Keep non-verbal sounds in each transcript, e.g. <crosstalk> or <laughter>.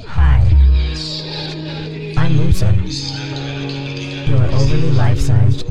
Hi. I'm Musa. Your overly life-sized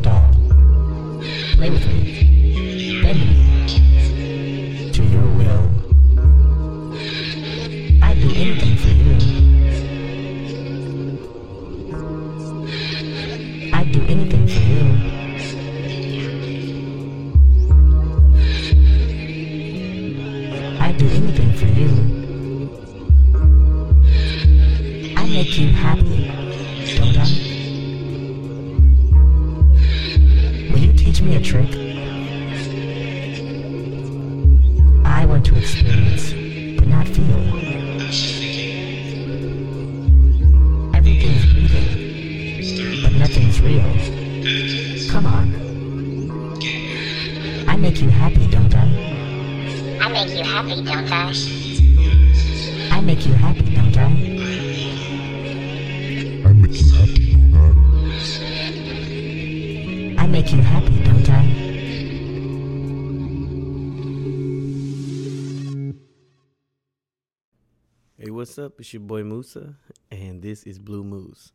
up? It's your boy Musa, and this is Blue Moose.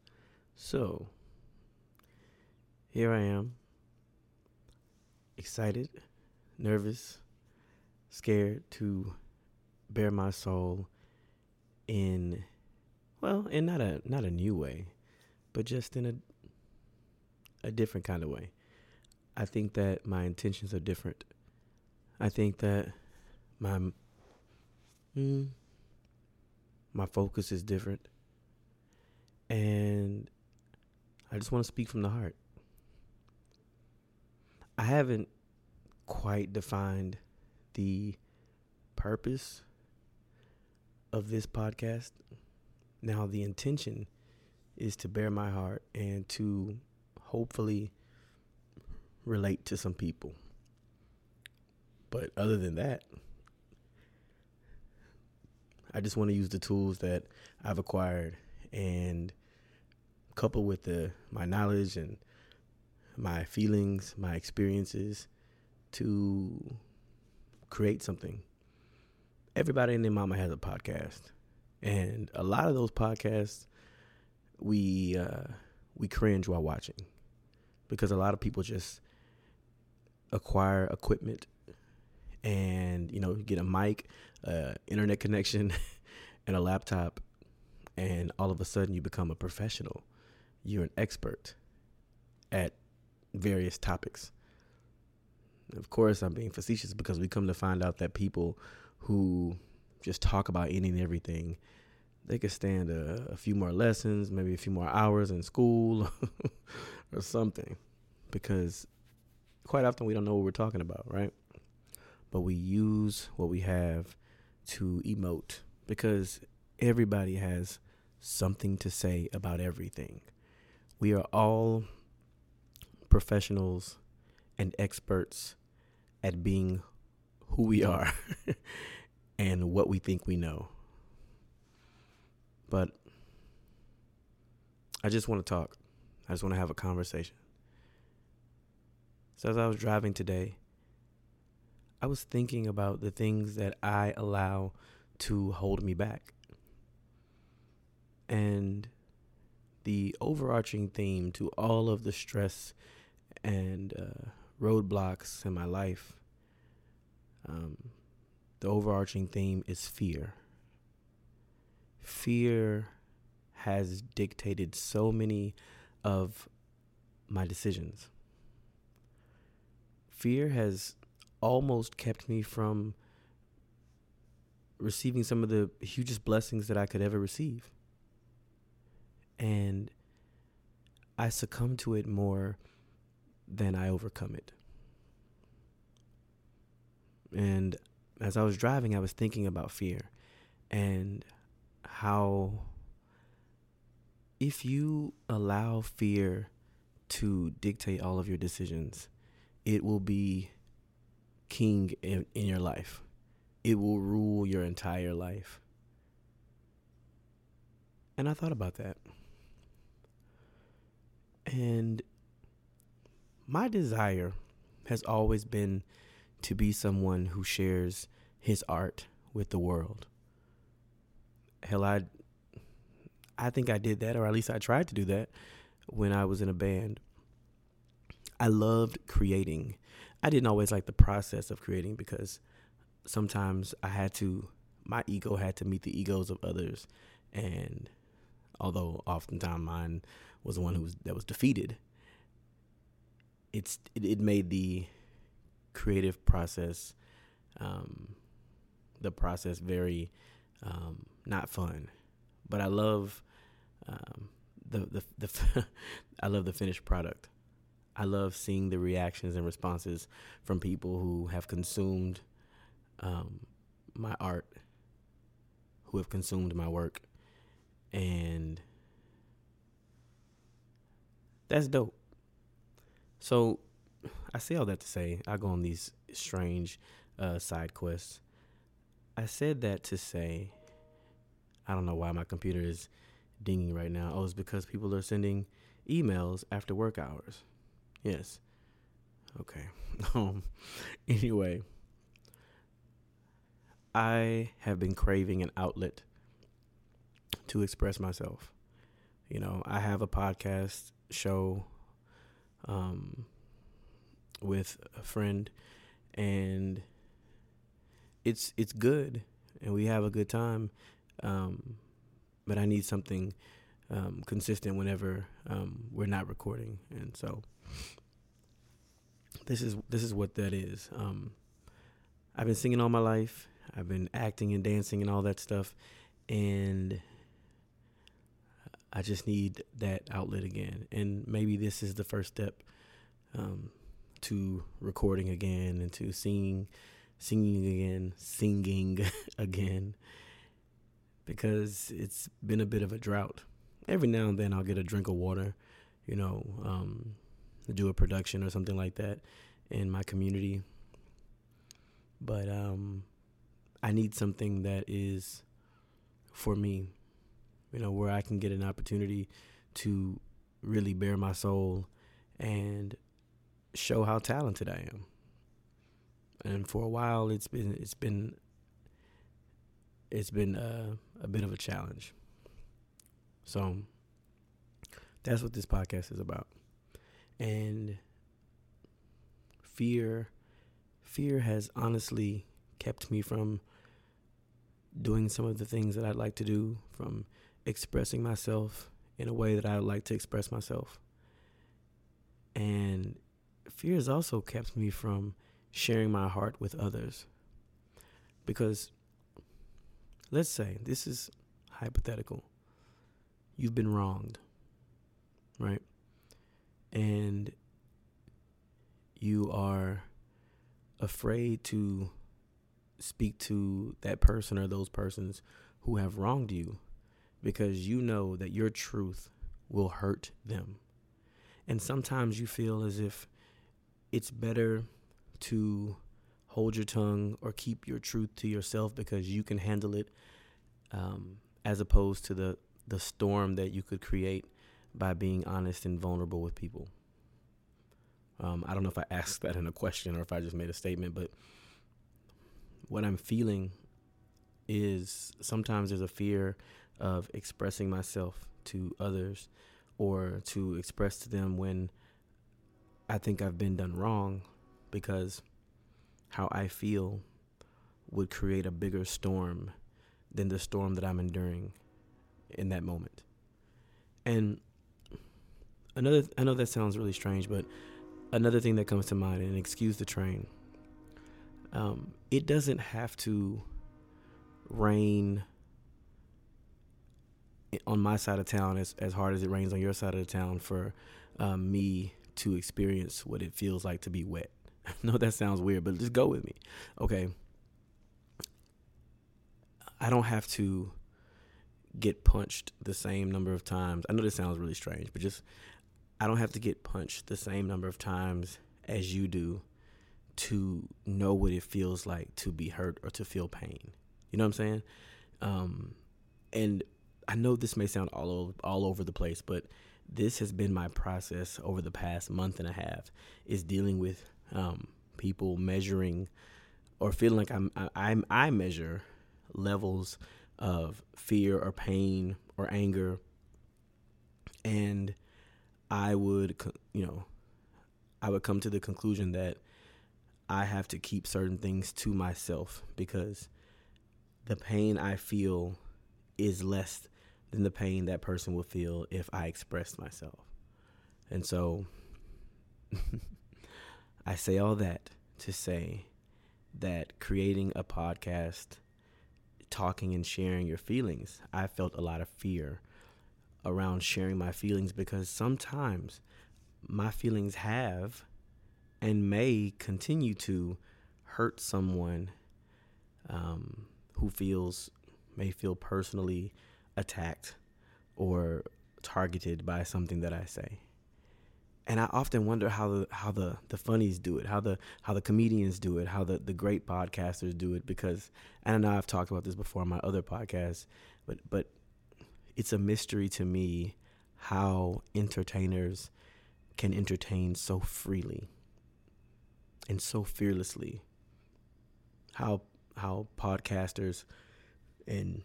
So, here I am, excited, nervous, scared to bare my soul in, well, in not a not a new way, but just in a a different kind of way. I think that my intentions are different. I think that my mm, my focus is different. And I just want to speak from the heart. I haven't quite defined the purpose of this podcast. Now, the intention is to bare my heart and to hopefully relate to some people. But other than that, I just want to use the tools that I've acquired and couple with the my knowledge and my feelings, my experiences to create something. Everybody and their mama has a podcast. And a lot of those podcasts we uh we cringe while watching because a lot of people just acquire equipment and you know get a mic, uh, internet connection, <laughs> and a laptop, and all of a sudden you become a professional. You're an expert at various topics. Of course, I'm being facetious because we come to find out that people who just talk about any and everything, they could stand a, a few more lessons, maybe a few more hours in school <laughs> or something, because quite often we don't know what we're talking about, right? But we use what we have to emote because everybody has something to say about everything. We are all professionals and experts at being who we are <laughs> and what we think we know. But I just want to talk. I just want to have a conversation. So as I was driving today, I was thinking about the things that I allow to hold me back. And the overarching theme to all of the stress and uh, roadblocks in my life, um, the overarching theme is fear. Fear has dictated so many of my decisions. Fear has almost kept me from receiving some of the hugest blessings that I could ever receive. And I succumb to it more than I overcome it. And as I was driving, I was thinking about fear and how if you allow fear to dictate all of your decisions, it will be king in, in your life. It will rule your entire life. And I thought about that. And my desire has always been to be someone who shares his art with the world. Hell, I I think I did that, or at least I tried to do that when I was in a band. I loved creating. I didn't always like the process of creating because sometimes I had to, my ego had to meet the egos of others. And although oftentimes mine was the one who was, that was defeated, it's, it, it made the creative process, um, the process very, um, not fun. But I love, um, the, the, the <laughs> I love the finished product. I love seeing the reactions and responses from people who have consumed um, my art, who have consumed my work, and that's dope. So I say all that to say I go on these strange uh, side quests. I said that to say I don't know why my computer is dinging right now. Oh, it's because people are sending emails after work hours. Yes. Okay. <laughs> Um anyway, I have been craving an outlet to express myself. You know, I have a podcast show um with a friend and it's it's good and we have a good time um but I need something um, consistent whenever um, we're not recording, and so this is this is what that is. Um, I've been singing all my life. I've been acting and dancing and all that stuff, and I just need that outlet again. And maybe this is the first step um, to recording again and to singing, singing again, singing <laughs> again, because it's been a bit of a drought. Every now and then I'll get a drink of water, you know, um, do a production or something like that in my community. But um, I need something that is for me, you know, where I can get an opportunity to really bare my soul and show how talented I am. And for a while, it's been it's been it's been a, a bit of a challenge. So that's what this podcast is about. And fear fear has honestly kept me from doing some of the things that I'd like to do, from expressing myself in a way that I would like to express myself. And fear has also kept me from sharing my heart with others. Because let's say this is hypothetical. You've been wronged, right? And you are afraid to speak to that person or those persons who have wronged you because you know that your truth will hurt them. And sometimes you feel as if it's better to hold your tongue or keep your truth to yourself because you can handle it um, as opposed to the, the storm that you could create by being honest and vulnerable with people. Um, I don't know if I asked that in a question or if I just made a statement, but what I'm feeling is sometimes there's a fear of expressing myself to others or to express to them when I think I've been done wrong because how I feel would create a bigger storm than the storm that I'm enduring in that moment. And another I know that sounds really strange, but another thing that comes to mind, and excuse the train, um, it doesn't have to rain on my side of town as, as hard as it rains on your side of the town for um, me to experience what it feels like to be wet. <laughs> I know that sounds weird, but just go with me. Okay. I don't have to get punched the same number of times. I know this sounds really strange, but just I don't have to get punched the same number of times as you do to know what it feels like to be hurt or to feel pain. You know what I'm saying? Um, and I know this may sound all over, all over the place, but this has been my process over the past month and a half is dealing with um, people measuring or feeling like I'm I'm I measure levels of fear or pain or anger and I would, you know, I would come to the conclusion that I have to keep certain things to myself because the pain I feel is less than the pain that person will feel if I express myself. And so <laughs> I say all that to say that creating a podcast, talking and sharing your feelings, I felt a lot of fear around sharing my feelings because sometimes my feelings have and may continue to hurt someone um, who feels may feel personally attacked or targeted by something that I say. And I often wonder how the how the the funnies do it, how the how the comedians do it, how the the great podcasters do it because and I know I've talked about this before on my other podcasts, but but it's a mystery to me how entertainers can entertain so freely and so fearlessly. How how podcasters and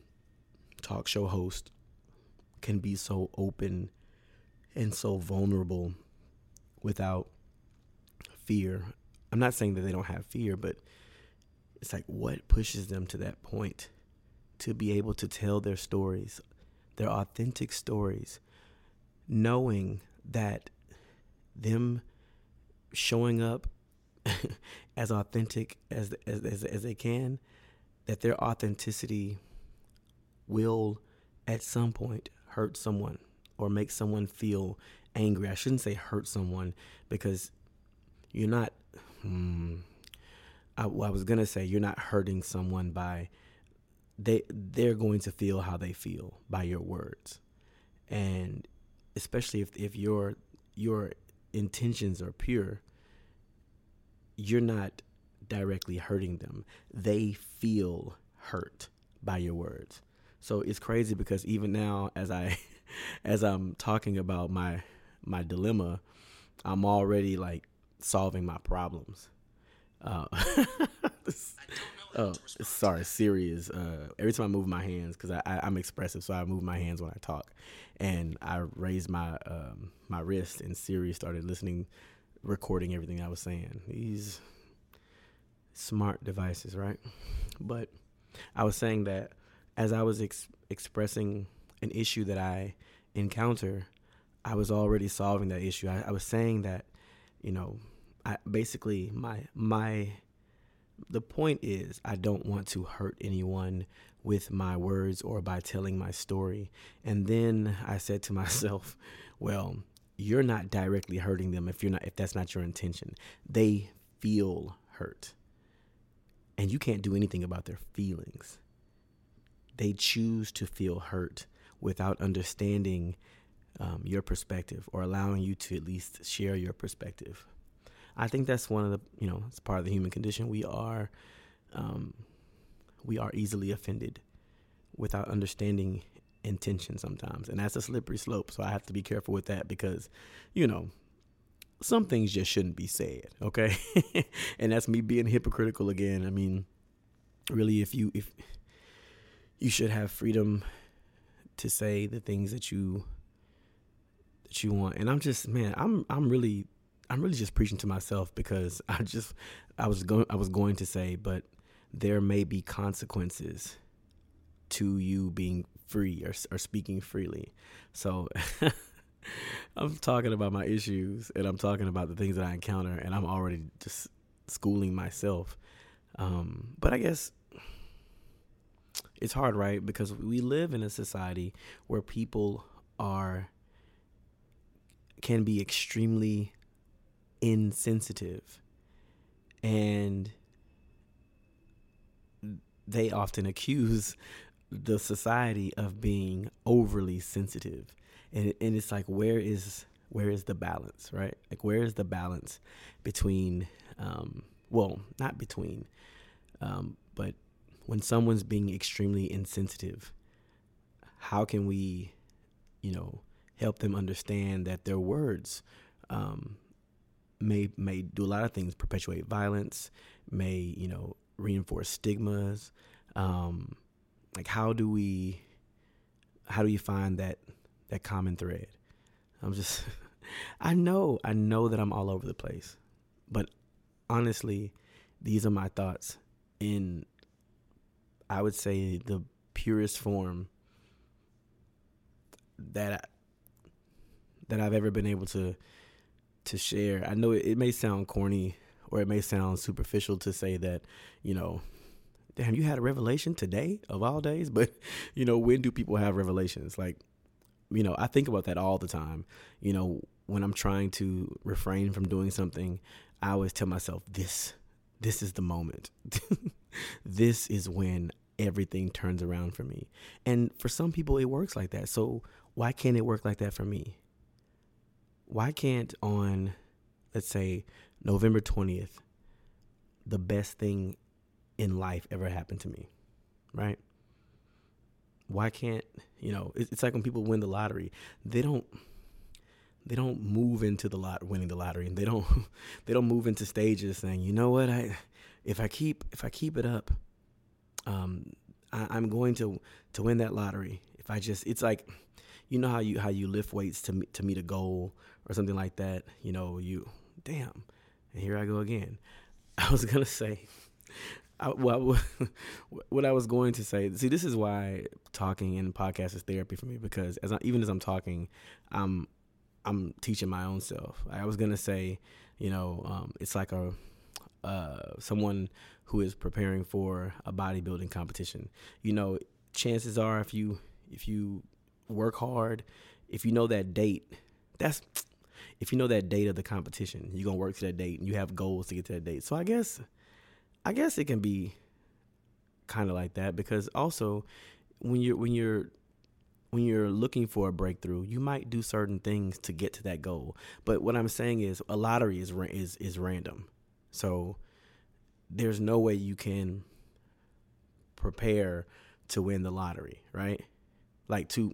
talk show hosts can be so open and so vulnerable without fear. I'm not saying that they don't have fear, but it's like what pushes them to that point to be able to tell their stories their authentic stories, knowing that them showing up <laughs> as authentic as, as, as as they can, that their authenticity will at some point hurt someone or make someone feel angry. I shouldn't say hurt someone because you're not. Hmm, I, I was gonna say you're not hurting someone by they they're going to feel how they feel by your words. And especially if if your your intentions are pure you're not directly hurting them. They feel hurt by your words. So it's crazy because even now as i <laughs> as i'm talking about my my dilemma i'm already like solving my problems. Uh, <laughs> Oh, sorry, Siri is. Uh, every time I move my hands, because I, I am expressive, so I move my hands when I talk, and I raised my um, my wrist, and Siri started listening, recording everything I was saying. These smart devices, right? But I was saying that as I was ex- expressing an issue that I encounter, I was already solving that issue. I, I was saying that, you know, I basically my my the point is, I don't want to hurt anyone with my words or by telling my story. And then I said to <laughs> myself, well, you're not directly hurting them if you're not if that's not your intention. They feel hurt. And you can't do anything about their feelings. They choose to feel hurt without understanding um, your perspective or allowing you to at least share your perspective. I think that's one of the you know it's part of the human condition. We are um, we are easily offended without understanding intention sometimes, and that's a slippery slope. So I have to be careful with that because you know some things just shouldn't be said. Okay, <laughs> and that's me being hypocritical again. I mean, really, if you if you should have freedom to say the things that you that you want and i'm just man i'm i'm really I'm really just preaching to myself because <laughs> I just I was going I was going to say, but there may be consequences to you being free or, or speaking freely. So <laughs> I'm talking about my issues and I'm talking about the things that I encounter, and I'm already just schooling myself. Um, but I guess it's hard, right? Because we live in a society where people are can be extremely insensitive. And they often accuse the society of being overly sensitive. And and it's like where is where is the balance right? Like where is the balance between um well not between um but when someone's being extremely insensitive how can we you know help them understand that their words um may may do a lot of things, perpetuate violence, may you know reinforce stigmas. Um, like how do we how do we find that that common thread? I'm just, <laughs> I know, I know that I'm all over the place, but honestly, these are my thoughts in, I would say, the purest form that I, that I've ever been able to to share. I know it, it may sound corny or it may sound superficial to say that, you know, damn, you had a revelation today of all days, <laughs> but you know, when do people have revelations? Like, you know, I think about that all the time. You know, when I'm trying to refrain from doing something, I always tell myself this this is the moment. <laughs> this is when everything turns around for me. And for some people it works like that. So why can't it work like that for me? Why can't on let's say November 20th the best thing in life ever happen to me? Right? Why can't, you know, it's like when people win the lottery, they don't they don't move into the lot winning the lottery and they don't <laughs> they don't move into stages saying you know what i if i keep if i keep it up um I, am going to to win that lottery if i just it's like you know how you how you lift weights to to meet a goal or something like that you know you damn and here i go again <laughs> i was gonna say I, well, <laughs> what I was going to say, see, this is why talking and podcast is therapy for me because as I, even as I'm talking, I'm I'm teaching my own self. I was gonna say, you know, um, it's like a uh, someone who is preparing for a bodybuilding competition. You know, chances are if you if you work hard, if you know that date, that's if you know that date of the competition, you're gonna work to that date and you have goals to get to that date. So I guess I guess it can be kind of like that because also when you're when you're when you're looking for a breakthrough, you might do certain things to get to that goal. But what I'm saying is, a lottery is is is random, so there's no way you can prepare to win the lottery, right? Like to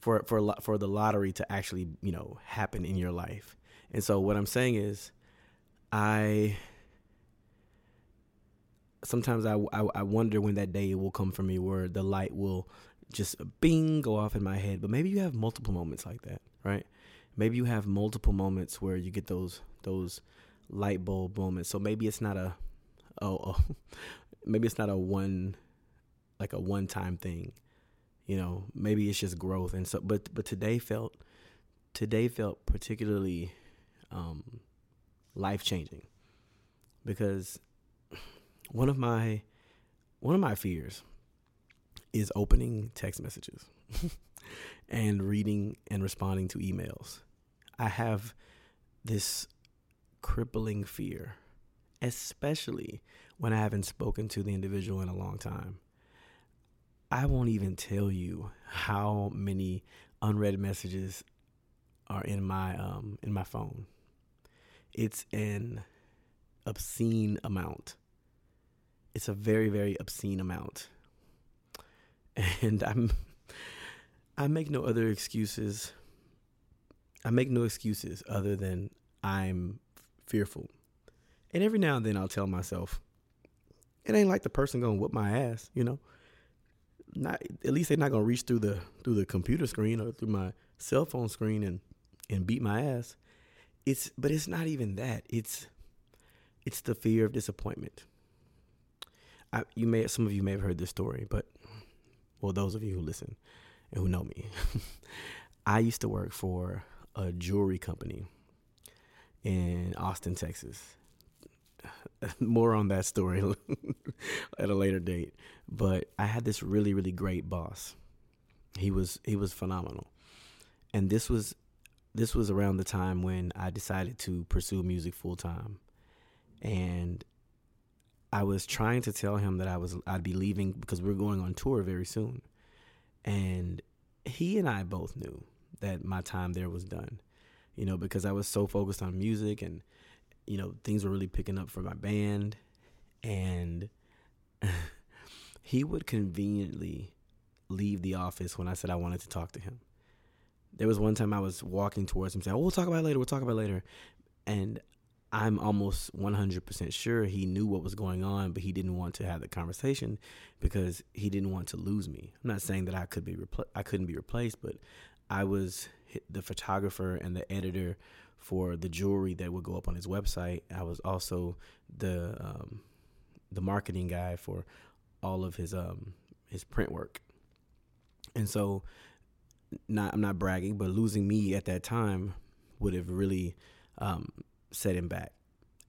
for for for the lottery to actually you know happen in your life. And so what I'm saying is, I sometimes I, I, I wonder when that day will come for me where the light will just bing go off in my head. But maybe you have multiple moments like that, right? Maybe you have multiple moments where you get those those light bulb moments. So maybe it's not a oh, <laughs> oh maybe it's not a one like a one time thing. You know, maybe it's just growth. And so but but today felt today felt particularly um life changing because one of my one of my fears is opening text messages <laughs> and reading and responding to emails. I have this crippling fear, especially when I haven't spoken to the individual in a long time. I won't even tell you how many unread messages are in my um in my phone. It's an obscene amount. It's a very very obscene amount and I'm I make no other excuses. I make no excuses other than I'm fearful. And every now and then I'll tell myself, it ain't like the person gonna whoop my ass, you know. Not at least they're not gonna reach through the through the computer screen or through my cell phone screen and and beat my ass. It's but it's not even that. It's it's the fear of disappointment. I, you may some of you may have heard this story, but well, those of you who listen and who know me, <laughs> I used to work for a jewelry company in Austin, Texas. <laughs> More on that story <laughs> at a later date. But I had this really, really great boss. He was he was phenomenal. And this was this was around the time when I decided to pursue music full time. And I was trying to tell him that I was I'd be leaving because we we're going on tour very soon. And he and I both knew that my time there was done. You know, because I was so focused on music and you know, things were really picking up for my band and <laughs> he would conveniently leave the office when I said I wanted to talk to him. There was one time I was walking towards him saying, oh, "We'll talk about it later. We'll talk about it later," and I'm almost 100% sure he knew what was going on, but he didn't want to have the conversation because he didn't want to lose me. I'm not saying that I could be repl- I couldn't be replaced, but I was the photographer and the editor for the jewelry that would go up on his website. I was also the um, the marketing guy for all of his um, his print work. And so, not I'm not bragging, but losing me at that time would have really um, set him back.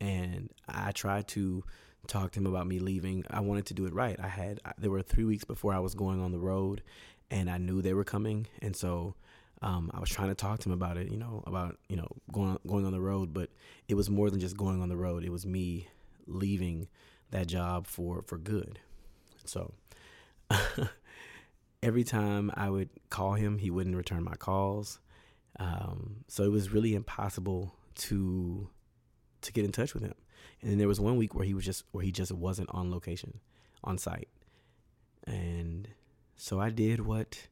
And I tried to talk to him about me leaving. I wanted to do it right. I had there were three weeks before I was going on the road, and I knew they were coming, and so um, I was trying to talk to him about it. You know, about you know going going on the road, but it was more than just going on the road. It was me leaving that job for for good. So <laughs> every time I would call him, he wouldn't return my calls. Um, so it was really impossible to to get in touch with him. And then there was one week where he was just where he just wasn't on location, on site. And so I did what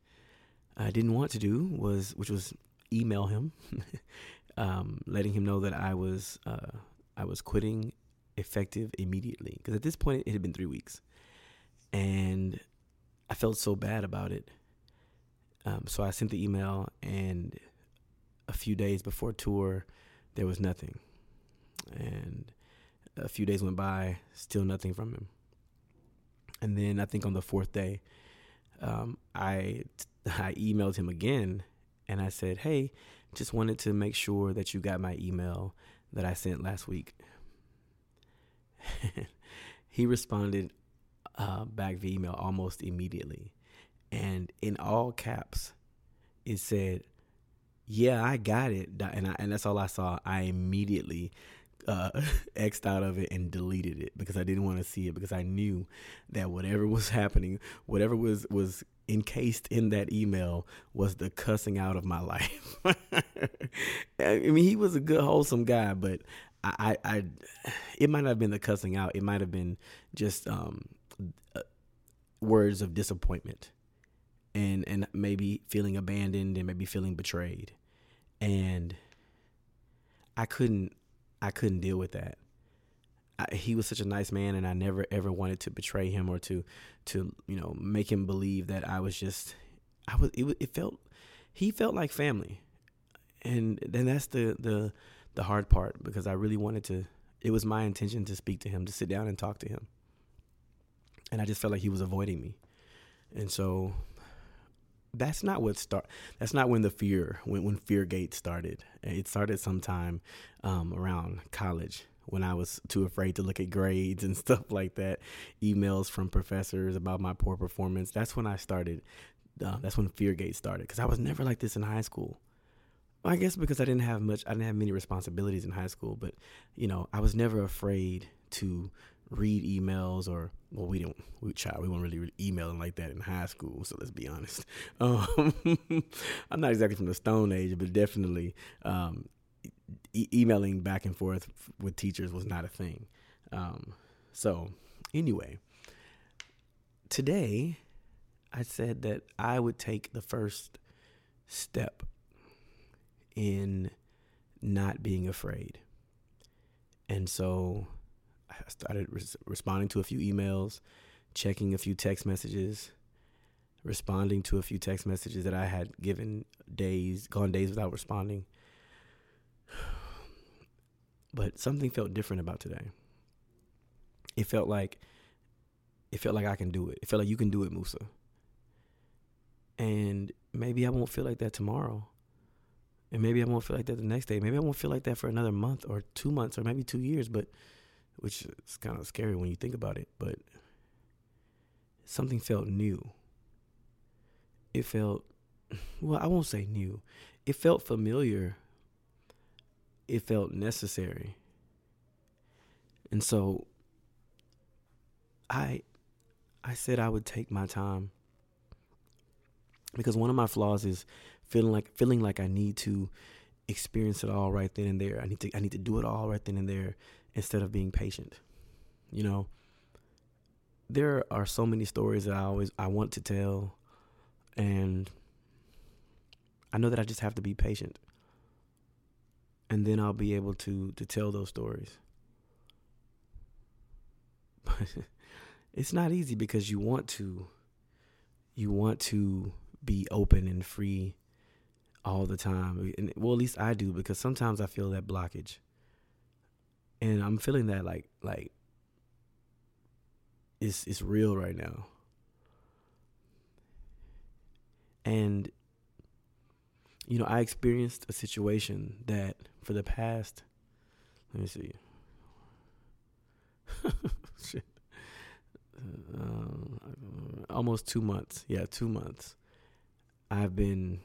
I didn't want to do was which was email him, <laughs> um, letting him know that I was uh, I was quitting effective immediately because at this point it had been three weeks, and I felt so bad about it. Um, so I sent the email, and a few days before tour, there was nothing, and a few days went by, still nothing from him. And then I think on the fourth day, um, I <laughs> I emailed him again, and I said, "Hey, just wanted to make sure that you got my email that I sent last week." <laughs> he responded uh, back via email almost immediately, and in all caps, it said, "Yeah, I got it," and I, and that's all I saw. I immediately uh, <laughs> xed out of it and deleted it because I didn't want to see it because I knew that whatever was <laughs> happening, whatever was was encased in that email was the cussing out of my <laughs> life. I mean, he was a good, wholesome guy, but I, I, I it might not have been the cussing out. It might have been just um, uh, words of disappointment, and and maybe feeling abandoned and maybe feeling betrayed, and I couldn't I couldn't deal with that. I, he was such a nice man, and I never ever wanted to betray him or to to you know make him believe that I was just I was it, it felt he felt like family, and then that's the the the hard part because I really wanted to. It was my intention to speak to him, to sit down and talk to him, and I just felt like he was avoiding me, and so that's not what start that's not when the fear when when fear gate started. It started sometime um, around college when i was too afraid to look at grades and <laughs> stuff like that. Emails from professors about my poor performance. That's when i started uh, that's when fear gate started because i was never like this in high school. I guess because i didn't have much i didn't have many responsibilities in high school but you know i was never afraid to read emails or well we didn't we child we weren't really, really emailing like that in high school so let's be honest. <laughs> Um, i'm not exactly from the stone age but definitely um, e- emailing back and forth with teachers was not a thing. Um, so anyway today i said that i would take the first step in not being afraid. And so I started res- responding to a few emails, checking a few text messages, responding to a few text messages that I had given days, gone days without responding. <sighs> But something felt different about today. It felt like it felt like I can do it. It felt like you can do it, Musa. And maybe I won't feel like that tomorrow. And maybe I won't feel like that the next day. Maybe I won't feel like that for another month or two months or maybe two years, but which is kind of scary when you think about it, but something felt new. It felt, well, I won't say new. It felt familiar. It felt necessary. And so I I said I would take my time because one of my flaws is feeling like feeling like I need to experience it all right then and there. I need to I need to do it all right then and there instead of being patient. You know, there are so many stories that I always I want to tell and I know that I just have to be patient. And then I'll be able to to tell those stories. But <laughs> it's not easy because you want to you want to be open and free all the time. And, well, at least I do because sometimes I feel that blockage. And I'm feeling that like like it's it's real right now. And you know, I experienced a situation that for the past let me see. <laughs> Shit. Uh, almost 2 months. Yeah, 2 months. I've been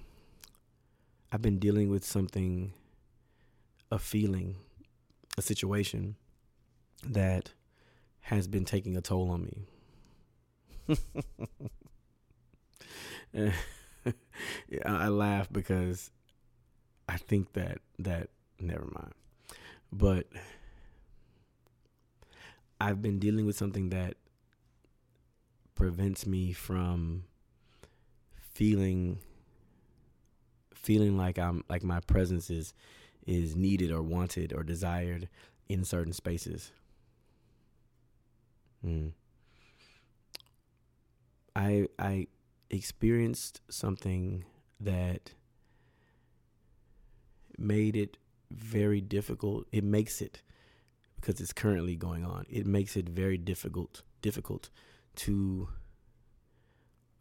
I've been dealing with something a feeling, a situation that has been taking a toll on me. <laughs> I laugh because I think that that never mind. But I've been dealing with something that prevents me from feeling feeling like I'm like my presence is is needed or wanted or desired in certain spaces. Mm. I I experienced something that made it very difficult. It makes it because it's currently going on. It makes it very difficult difficult to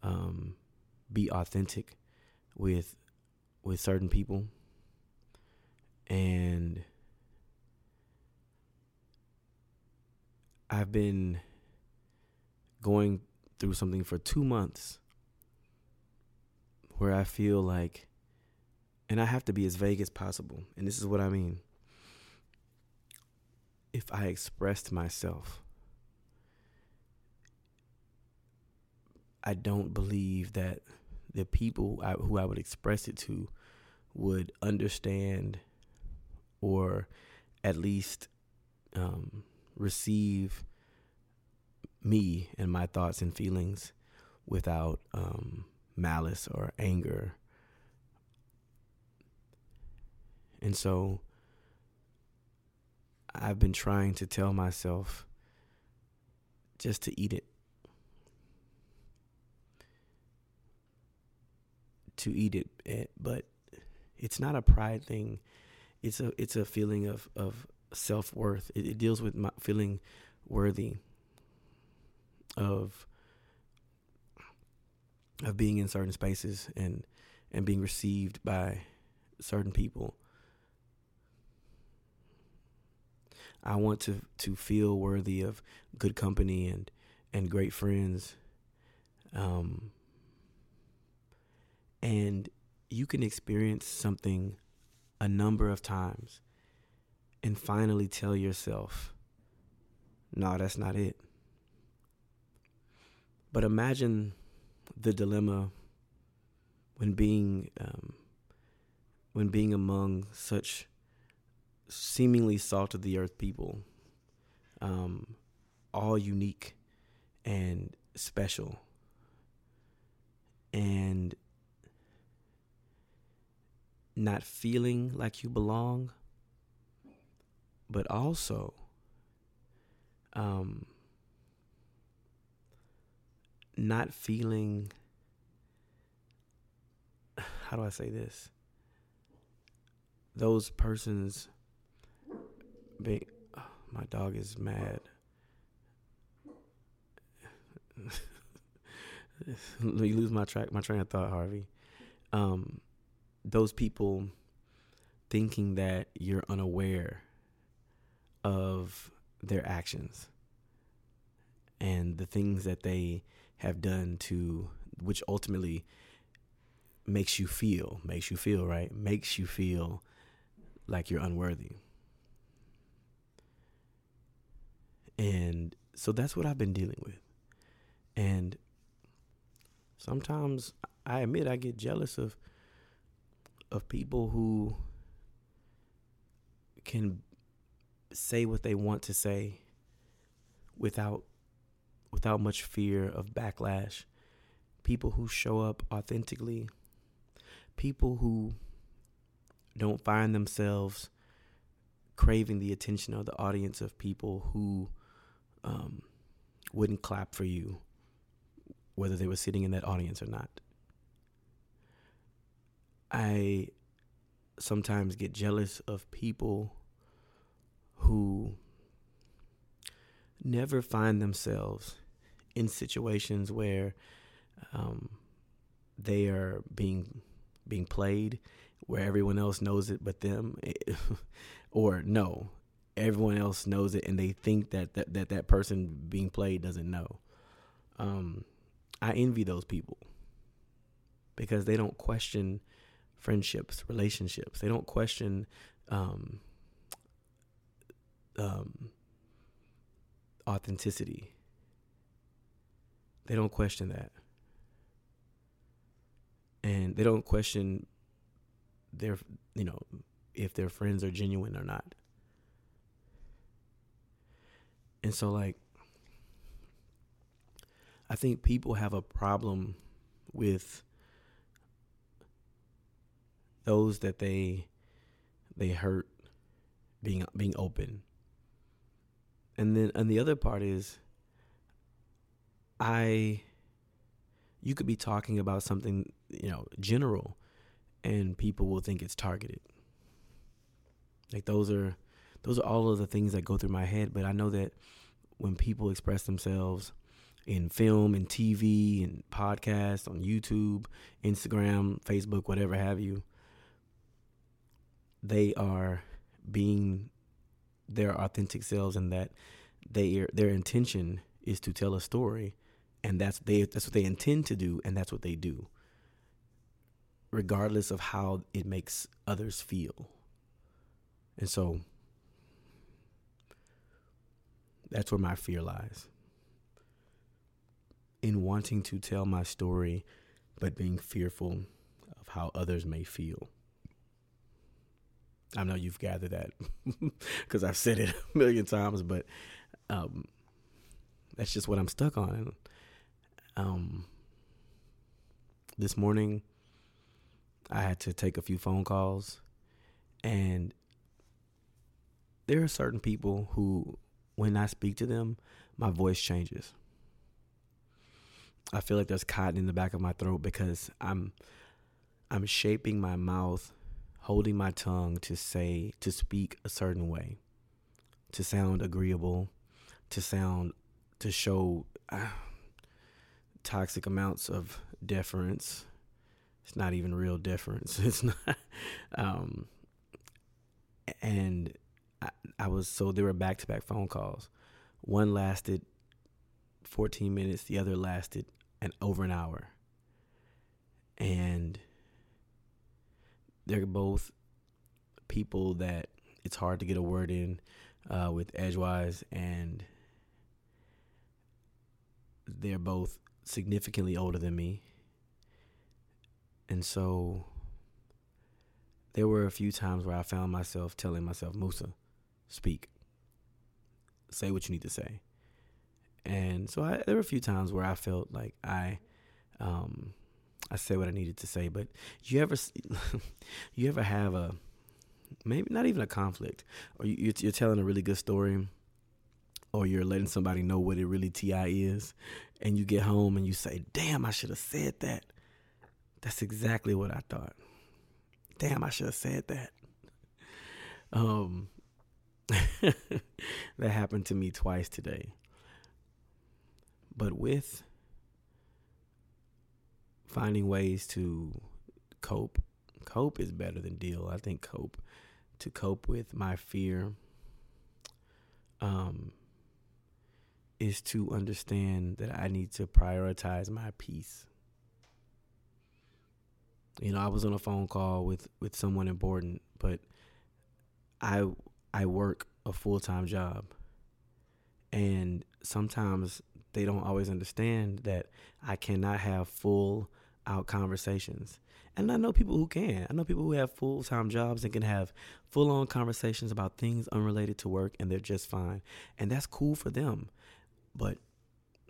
um, be authentic with with certain people and I've been going through something for 2 months where I feel like and I have to be as vague as possible and this is what I mean. If I expressed myself I don't believe that the people I, who I would express it to would understand or at least um, receive me and my thoughts and feelings without um, malice or anger. And so I've been trying to tell myself just to eat it. to eat it, eh, but it's not a pride thing. It's a it's a feeling of of self worth. It, it, deals with my feeling worthy of of being in certain spaces and and being received by certain people. I want to to feel worthy of good company and and great friends. Um, and you can experience something a number of times and finally tell yourself, no, that's not it. But imagine the dilemma when being um, when being among such seemingly salt of the earth people, um, all unique and special, and not feeling like you belong, but also um, not feeling. How do I say this? Those persons. Oh, my dog is mad. <laughs> you lose my track, my train of thought, Harvey. Um, those people thinking that you're unaware of their actions and the things that they have done to which ultimately makes you feel makes you feel right? Makes you feel like you're unworthy. And so that's what I've been dealing with. And sometimes I admit I get jealous of of people who can say what they want to say without without much fear of backlash. People who show up authentically. People who don't find themselves craving the attention of the audience of people who um, wouldn't clap for you whether they were sitting in that audience or not I sometimes get jealous of people who never find themselves in situations where um, they are being being played where everyone else knows it but them <laughs> or no everyone else knows it and they think that that that, that person being played doesn't know. Um, i envy those people because they don't question friendships relationships. They don't question um, um, authenticity. They don't question that. And they don't question their you know if their friends are genuine or not. And so like i think people have a problem with those that they they hurt being being open. And then and the other part is i you could be talking about something you know general and people will think it's targeted. Like those are those are all of the things that go through my head but i know that when people express themselves in film and tv and podcasts on youtube instagram facebook whatever have you they are being their authentic selves and that they their intention is to tell a story and that's they that's what they intend to do and that's what they do regardless of how it makes others feel. And so that's where my fear lies. In wanting to tell my story but being fearful of how others may feel I know you've gathered that <laughs> because I've said it <laughs> a million times, but um, that's just what I'm stuck on. Um, this morning, I had to take a few phone calls, and there are certain people who, when I speak to them, my voice changes. I feel like there's cotton in the back of my throat because I'm I'm shaping my mouth holding my tongue to say, to speak a certain way, to sound agreeable, to sound, to show uh, toxic amounts of deference. It's not even real deference. <laughs> It's not. Um, and I, I was, so there were back to back phone calls. One lasted 14 minutes, the other lasted an over an hour. And they're both people that it's hard to get a word in uh, with edgewise, and they're both significantly older than me. And so there were a few times where I found myself telling myself, Musa, speak. Say what you need to say. And so I, there were a few times where I felt like I um, I said what I needed to say. But you ever <laughs> you ever have a maybe not even a conflict, or you, you're telling a really good story, or you're letting somebody know what it really ti is, and you get home and you say, "Damn, I should have said that." That's exactly what I thought. Damn, I should have said that. Um, <laughs> that happened to me twice today. But with finding ways to cope. Cope is better than deal. I think cope to cope with my fear um, is to understand that I need to prioritize my peace. You know, I was on a phone call with with someone important, but I I work a full-time job. And sometimes they don't always understand that I cannot have full out conversations. And I know people who can. I know people who have full time jobs and can have full on conversations about things unrelated to work and they're just fine. And that's cool for them. But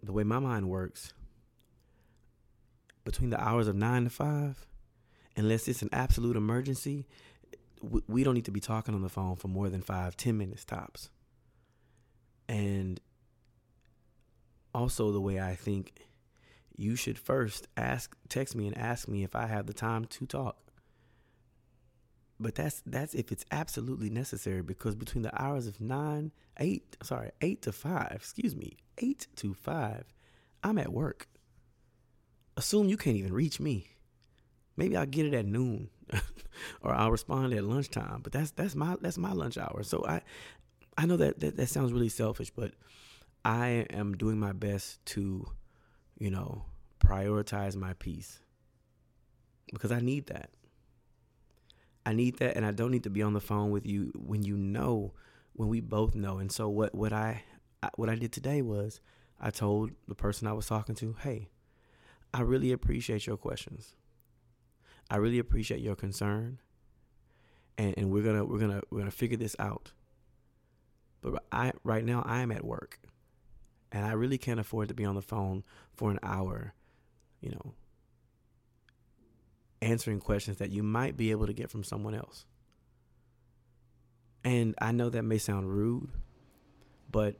the way my mind works, between the hours of nine to five, unless it's an absolute emergency, we don't need to be talking on the phone for more than five, ten minutes tops. And also, the way I think you should first ask text me and ask me if I have the time to talk. but that's that's if it's absolutely necessary because between the hours of nine, eight, sorry, eight to five, excuse me, eight to five, I'm at work. Assume you can't even reach me. Maybe I'll get it at noon, <laughs> or I'll respond at lunchtime. But that's that's my that's my lunch hour. So I I know that that, that sounds really selfish, but I am doing my best to, you know, prioritize my peace because I need that. I need that, and I don't need to be on the phone with you when you know, when we both know. And so what what I what I did today was I told the person I was talking to, hey, I really appreciate your questions. I really appreciate your concern, and and we're gonna we're gonna we're gonna figure this out. But I right now I am at work, and I really can't afford to be on the phone for an hour, you know, answering questions that you might be able to get from someone else. And I know that may sound rude, but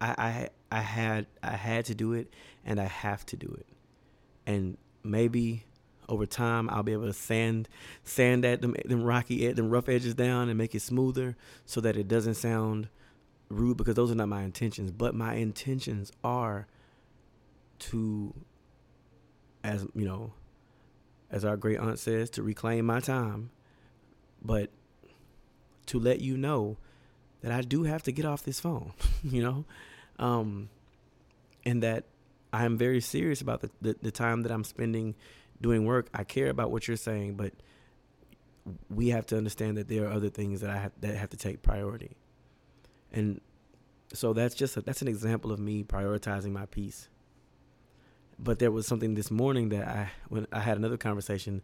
I, I I had I had to do it and I have to do it. And maybe over time I'll be able to sand sand that them, them rocky them rough edges down and make it smoother so that it doesn't sound rude because those are not my intentions. But my intentions are to as you know as our great aunt says, to reclaim my time, but to let you know that I do have to get off this phone, <laughs> you know, um, and that I am very serious about the, the, the time that I'm spending doing work. I care about what you're saying, but we have to understand that there are other things that I have that have to take priority, and so that's just a, that's an example of me prioritizing my peace but there was something this morning that I when I had another conversation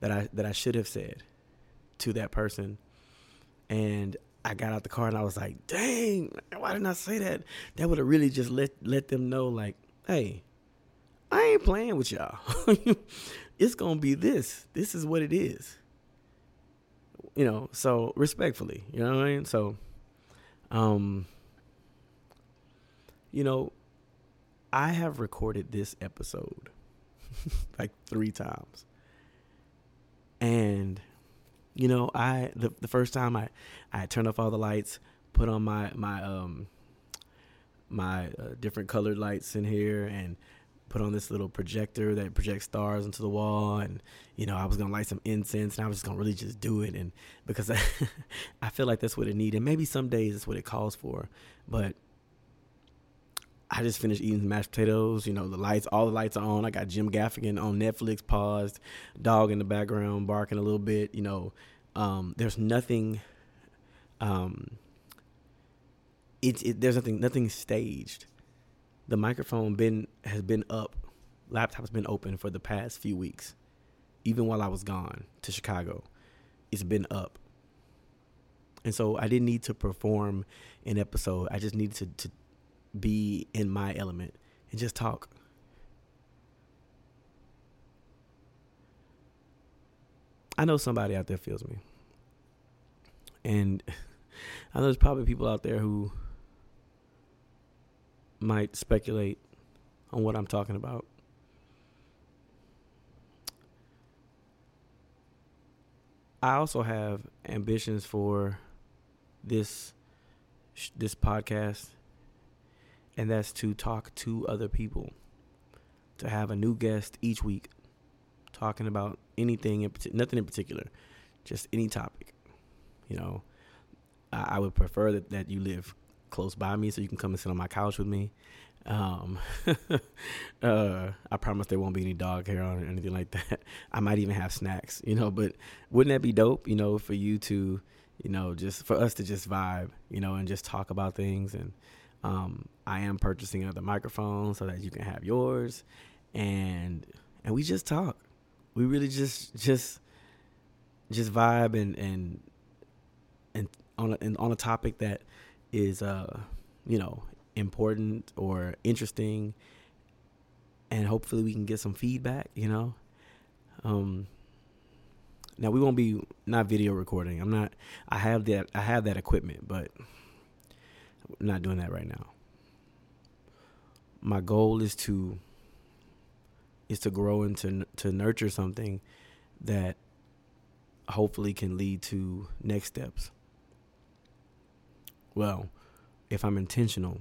that I that I should have said to that person, and I got out the car and I was like, "Dang, why didn't I say that? That would have really just let let them know, like, hey, I ain't playing with y'all. <laughs> it's gonna be this. This is what it is. You know. So respectfully, you know what I mean. So, um, you know, I have recorded this episode <laughs> like three times. And you know, I the, the first time I I turned off all the lights, put on my my um my uh, different colored lights in here and put on this little projector that projects stars into the wall and you know I was gonna light some incense and I was just gonna really just do it and because I, <laughs> I feel like that's what it needed maybe some days it's what it calls for but I just finished eating mashed potatoes. You know, the lights, all the lights are on. I got Jim Gaffigan on Netflix paused, dog in the background barking a little bit. You know, um, there's nothing. Um, it, it there's nothing nothing staged. The microphone been has been up, laptop's been open for the past few weeks, even while I was gone to Chicago. It's been up, and so I didn't need to perform an episode. I just needed to, to be in my element and just talk. I know somebody out there feels me. And <laughs> I know there's probably people out there who might speculate on what I'm talking about. I also have ambitions for this this podcast and that's to talk to other people. To have a new guest each week, talking about anything, in, nothing in particular, just any topic. You know, I, I would prefer that, that you live close by me so you can come and sit on my couch with me. Um, <laughs> uh, I promise there won't be any dog hair on or anything like that. <laughs> I might even have snacks, you know, but wouldn't that be dope, you know, for you to, you know, just for us to just vibe, you know, and just talk about things and, um, I am purchasing another microphone so that you can have yours, and and we just talk. We really just just just vibe and and and on a, and on a topic that is uh you know important or interesting, and hopefully we can get some feedback. You know, um. Now we won't be not video recording. I'm not. I have that. I have that equipment, but I'm not doing that right now. My goal is to is to grow and to to nurture something that hopefully can lead to next steps. Well, if I'm intentional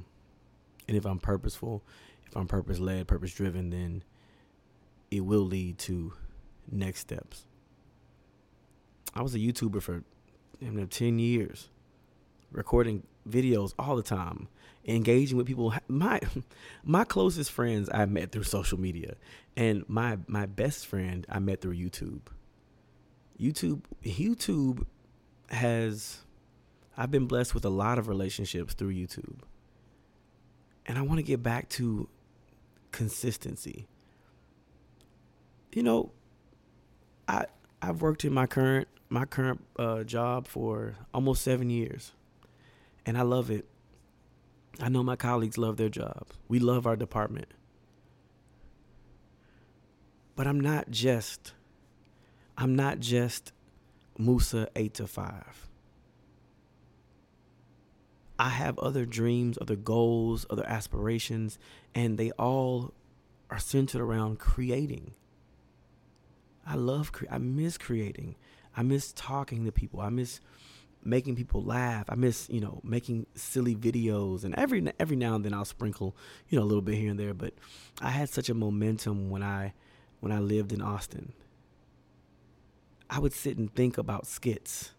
and if I'm purposeful, if I'm purpose led, purpose driven, then it will lead to next steps. I was a YouTuber for you know, 10 years, recording videos all the time, engaging with people. <laughs> My my closest friends I met through social media, and my my best friend I met through YouTube. YouTube YouTube has I've been blessed with a lot of relationships through YouTube. And I want to get back to consistency. You know, I I've worked in my current my current uh, job for almost seven years, and I love it. I know my colleagues love their jobs. We love our department, but I'm not just I'm not just Musa eight to five. I have other dreams, other goals, other aspirations, and they all are centered around creating. I love, cre- I miss creating. I miss talking to people. I miss making people laugh. I miss, you know, making silly videos. And every every now and then I'll sprinkle, you know, a little bit here and there. But I had such a momentum when I when I lived in Austin. I would sit and think about skits.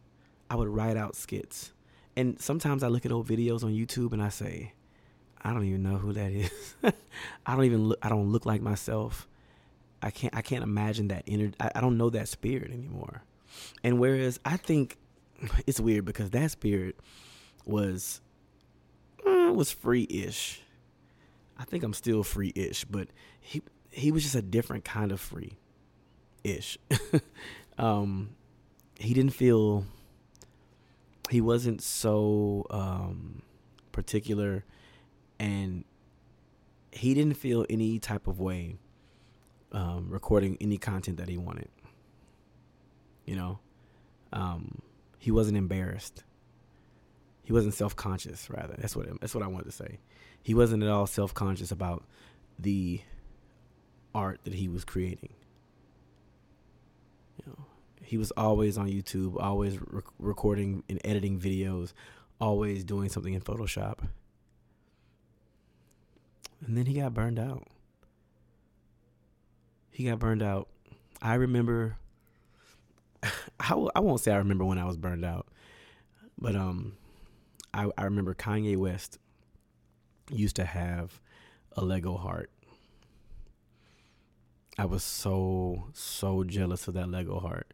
I would write out skits. And sometimes I look at old videos on YouTube and I say, I don't even know who that is. <laughs> I don't even look I don't look like myself. I can't I can't imagine that inner I, I don't know that spirit anymore. And whereas I think <laughs> it's weird because that spirit was uh, was free-ish. I think I'm still free-ish, but he he was just a different kind of free-ish. <laughs> um, he didn't feel he wasn't so um, particular, and he didn't feel any type of way um, recording any content that he wanted. You know, um, he wasn't embarrassed. He wasn't self conscious. Rather, that's what that's what I wanted to say. He wasn't at all self conscious about the art that he was creating. You know, he was always on YouTube, always rec- recording and editing videos, always doing something in Photoshop. And then he got burned out. He got burned out. I remember <laughs> I w- I won't say I remember when I was burned out, but um, I I remember Kanye West used to have a Lego heart. I was so so jealous of that Lego heart.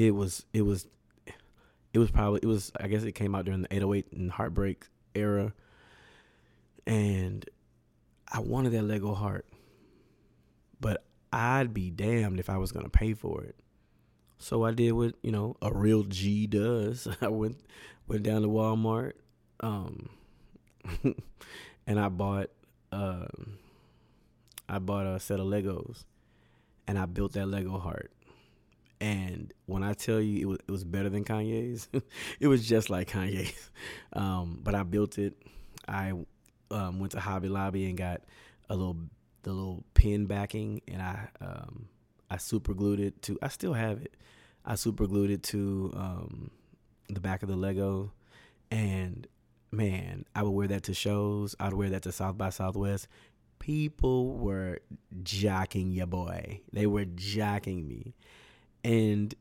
It was it was it was probably it was I guess it came out during the 808 and Heartbreak era, and I wanted that Lego heart, but I'd be damned if I was gonna pay for it. So I did what you know a real G does. <laughs> I went went down to Walmart, um, <laughs> and I bought uh, I bought a set of Legos, and I built that Lego heart. And when I tell you it was it was better than Kanye's, <laughs> it was just like Kanye's. Um, but I built it. I um, went to Hobby Lobby and got a little the little pin backing, and I um, I super glued it to. I still have it. I super glued it to um, the back of the Lego, and man, I would wear that to shows. I'd wear that to South by Southwest. People were jacking your boy. They were jacking me, and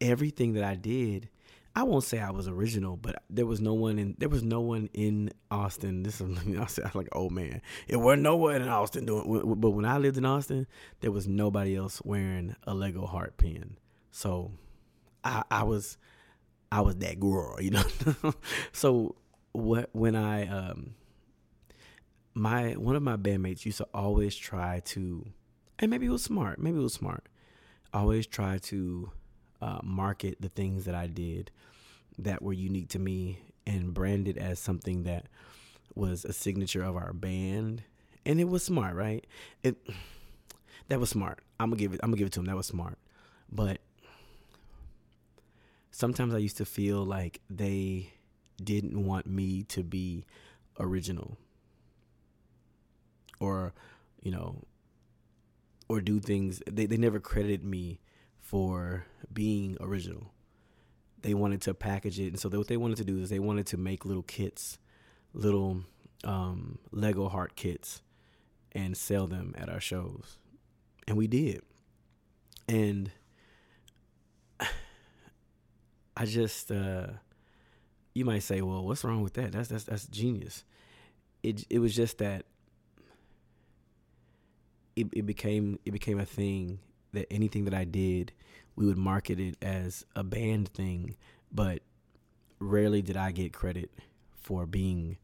everything that I did. I won't say I was original, but there was no one in there was no one in Austin. This is <laughs> I sound like old man. It wasn't no one in Austin doing. But when I lived in Austin, there was nobody else wearing a Lego heart pin. So, I I was I was that girl, you know. <laughs> so what when I um my one of my bandmates used to always try to, and maybe it was smart. Maybe it was smart. Always try to uh, market the things that I did that were unique to me and brand it as something that was a signature of our band. And it was smart, right? It that was smart. I'm gonna give it. I'm gonna give it to him. That was smart. But sometimes I used to feel like they didn't want me to be original, or you know, or do things. They they never credited me for being original. They wanted to package it, and so they, what they wanted to do is they wanted to make little kits, little um, Lego heart kits, and sell them at our shows, and we did. And <sighs> I just, uh, you might say, well, what's wrong with that? That's that's that's genius. It it was just that it, it became it became a thing that anything that I did, we would market it as a band thing, but rarely did I get credit for being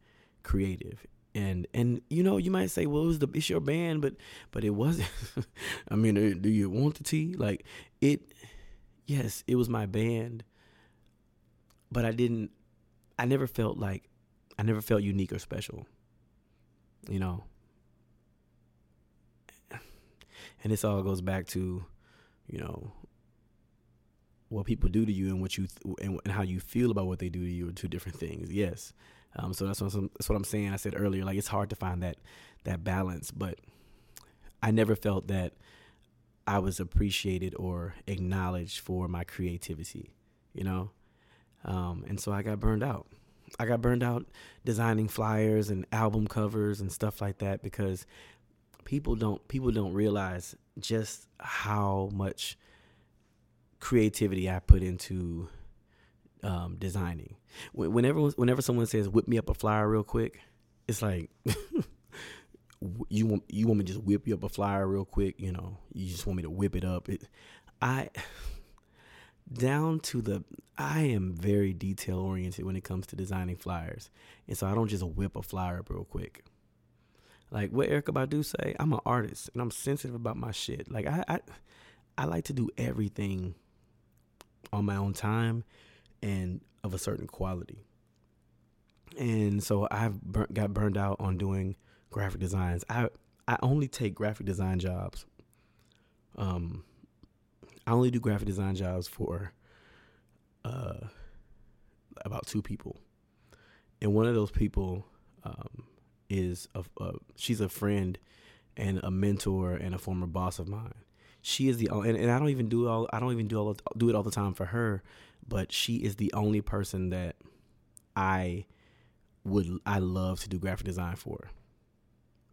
creative. And and you know you might say, well, it was the it's your band, but but it wasn't. <laughs> I mean, uh, do you want the tea? Like it, yes, it was my band, but I didn't. I never felt like I never felt unique or special. You know, and this all goes back to, you know, what people do to you and what you th- and, and, how you feel about what they do to you are two different things. Yes, um, so that's what I'm, that's what I'm saying. I said earlier, like it's hard to find that that balance, but I never felt that I was appreciated or acknowledged for my creativity, you know, um, and so I got burned out. I got burned out designing flyers and album covers and stuff like that because people don't people don't realize just how much creativity I put into um, designing. Whenever whenever someone says "whip me up a flyer real quick," it's like <laughs> you want you want me to just whip you up a flyer real quick. You know, you just want me to whip it up. It, I down to the I am very detail oriented when it comes to designing flyers, and so I don't just whip a flyer up real quick. Like what Erykah Badu say, I'm an artist and I'm sensitive about my shit. Like I, I, I like to do everything on my own time and of a certain quality. And so I've burnt, got burned out on doing graphic designs. I I only take graphic design jobs. Um, I only do graphic design jobs for uh about two people, and one of those people um is a, a she's a friend and a mentor and a former boss of mine. She is the and, and I don't even do all I don't even do all do it all the time for her, but she is the only person that I would I love to do graphic design for.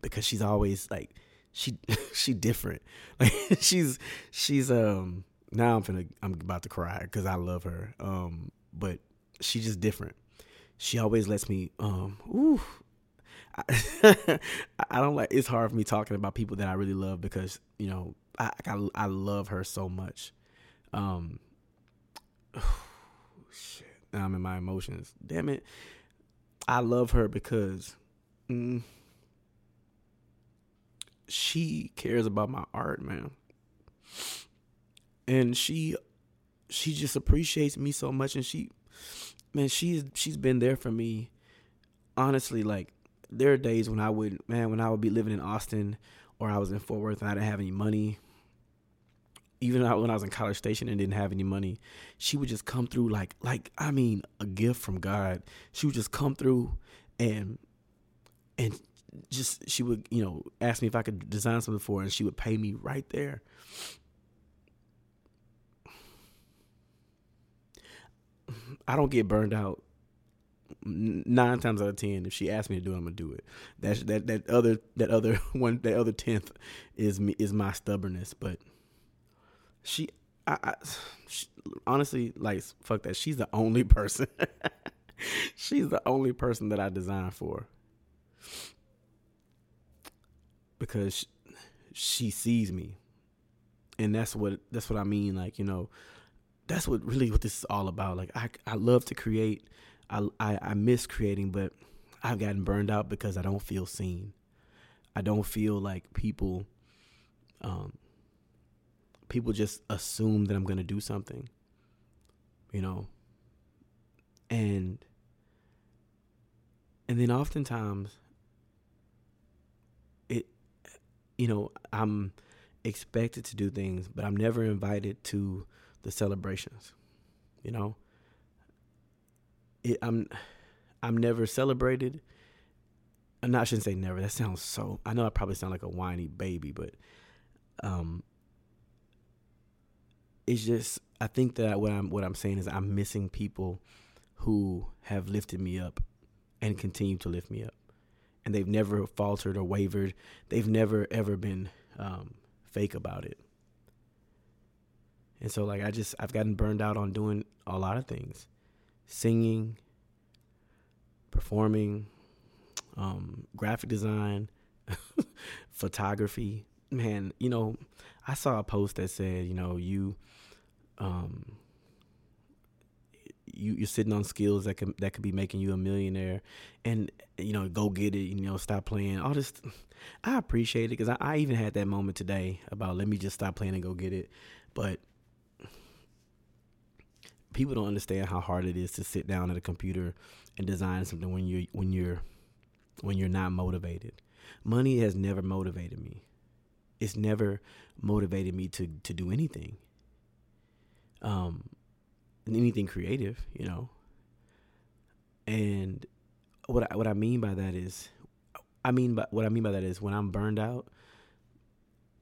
Because she's always like she <laughs> she different. Like <laughs> she's she's um now I'm gonna I'm about to cry because I love her um but she's just different. She always lets me um ooh <laughs> I, I don't like. It's hard for me talking about people that I really love because you know I I, I love her so much. Um, oh, <sighs> shit. Now I'm in my emotions. Damn it. I love her because mm, she cares about my art, man. And she she just appreciates me so much and she man, she's she's been there for me honestly like there are days when I would, man, when I would be living in Austin or I was in Fort Worth and I didn't have any money. Even when I was in College Station and didn't have any money, she would just come through like, like I mean, a gift from God. She would just come through and and just she would you know ask me if I could design something for her, and she would pay me right there. I don't get burned out nine times out of ten, if she asks me to do it, I'm gonna do it. That's that that other that other <laughs> one that other tenth is me is my stubbornness. But she, I, I she, honestly like fuck that. She's the only person. <laughs> she's the only person that I design for because she, she sees me, and that's what that's what I mean. Like you know, that's what really what this is all about. Like I I love to create I, I, I miss creating, but I've gotten burned out because I don't feel seen. I don't feel like people, um, people just assume that I'm gonna do something, you know, and and then oftentimes it, you know, I'm expected to do things, but I'm never invited to the celebrations, you know it, I'm I'm never celebrated. No, I shouldn't say never. That sounds so. I know I probably sound like a whiny baby, but um, it's just I think that what I'm what I'm saying is I'm missing people who have lifted me up and continue to lift me up, and they've never faltered or wavered. They've never ever been um, fake about it. And so like I just I've gotten burned out on doing a lot of things. Singing, performing, um, graphic design, <laughs> photography. Man, you know, I saw a post that said, you know, you um you you're sitting on skills that can that could be making you a millionaire and you know go get it you know stop playing all this i appreciate it because I, I even had that moment today about let me just stop playing and go get it but people don't understand how hard it is to sit down at a computer and design something when you're when you're when you're not motivated. Money has never motivated me. It's never motivated me to to do anything. Um anything creative, you know. And what I, what I mean by that is I mean by what I mean by that is when I'm burned out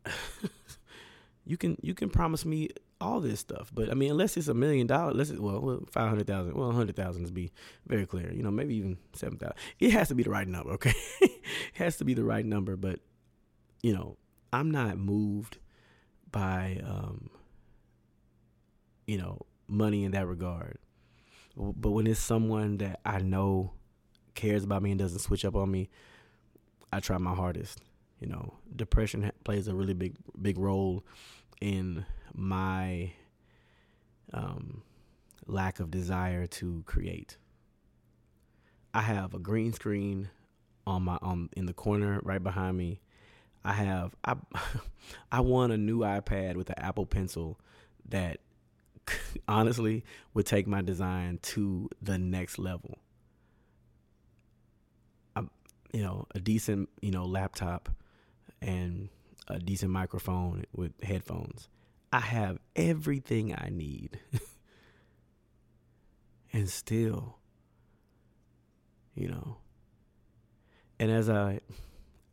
<laughs> you can you can promise me all this stuff. But I mean, unless it's a million dollars, let's well, five hundred thousand, well, hundred thousand to be very clear. You know, maybe even seven thousand. It has to be the right number, <laughs> okay? it has to be the right number. But you know, I'm not moved by um, you know money in that regard. But when it's someone that I know cares about me and doesn't switch up on me, I try my hardest. You know, depression plays a really big big role in my um, lack of desire to create. I have a green screen on my on in the corner right behind me. I have I <laughs> I won a new iPad with an Apple Pencil that <laughs> honestly would take my design to the next level. I, you know, a decent you know laptop and a decent microphone with headphones. I have everything I need. <laughs> and still, you know. And as I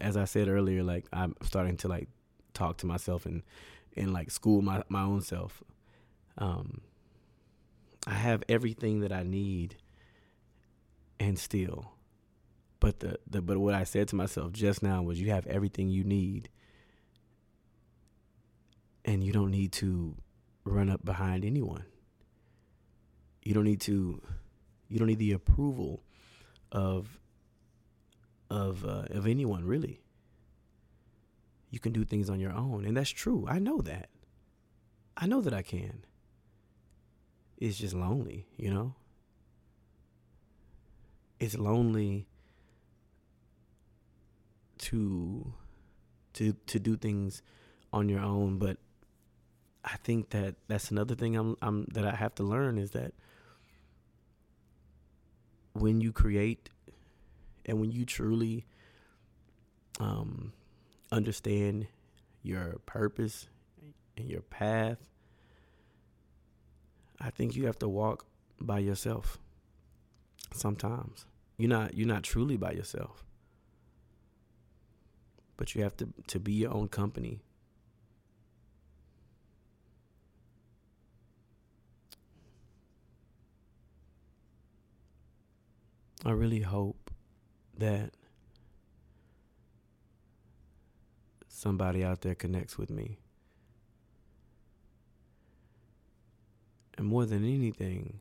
as I said earlier, like I'm starting to like talk to myself and and like school my, my own self. Um I have everything that I need and still. But the, the but what I said to myself just now was you have everything you need and you don't need to run up behind anyone. You don't need to you don't need the approval of of uh, of anyone really. You can do things on your own, and that's true. I know that. I know that I can. It's just lonely, you know? It's lonely to to to do things on your own, but I think that that's another thing I'm, I'm that I have to learn is that when you create and when you truly um, understand your purpose and your path, I think you have to walk by yourself. Sometimes you're not you're not truly by yourself, but you have to to be your own company I really hope that somebody out there connects with me. And more than anything,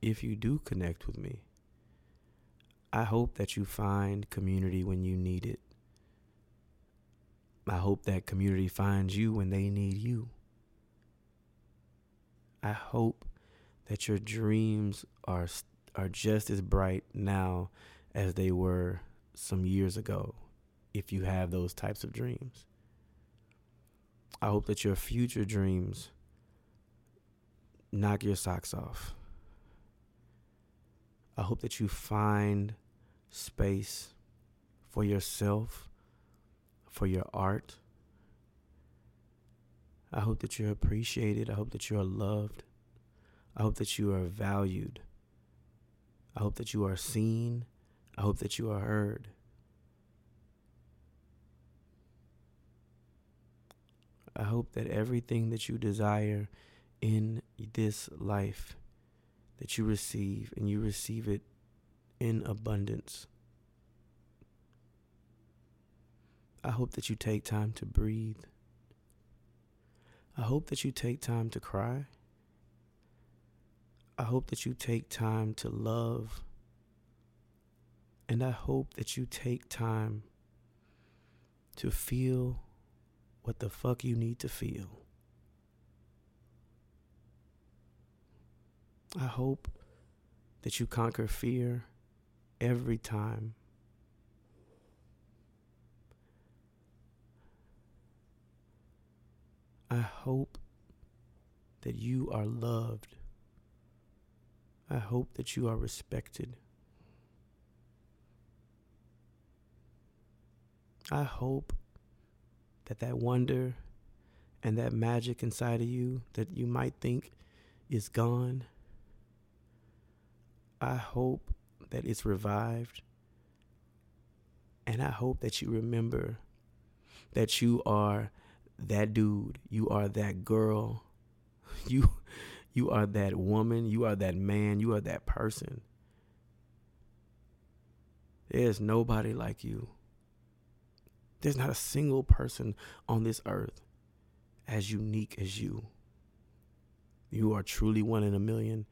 if you do connect with me, I hope that you find community when you need it. I hope that community finds you when they need you. I hope that your dreams are are just as bright now as they were some years ago if you have those types of dreams. I hope that your future dreams knock your socks off. I hope that you find space for yourself, for your art. I hope that you're appreciated. I hope that you are loved. I hope that you are valued. I hope that you are seen. I hope that you are heard. I hope that everything that you desire in this life that you receive and you receive it in abundance. I hope that you take time to breathe. I hope that you take time to cry. I hope that you take time to love. And I hope that you take time to feel what the fuck you need to feel. I hope that you conquer fear every time. I hope that you are loved. I hope that you are respected. I hope that that wonder and that magic inside of you that you might think is gone, I hope that it's revived. And I hope that you remember that you are that dude, you are that girl, <laughs> you you are that woman, you are that man, you are that person. There's nobody like you. There's not a single person on this earth as unique as you. You are truly one in a million.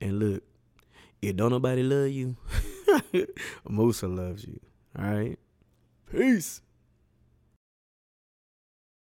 And look, if don't nobody love you, <laughs> Musa loves you. All right? Peace.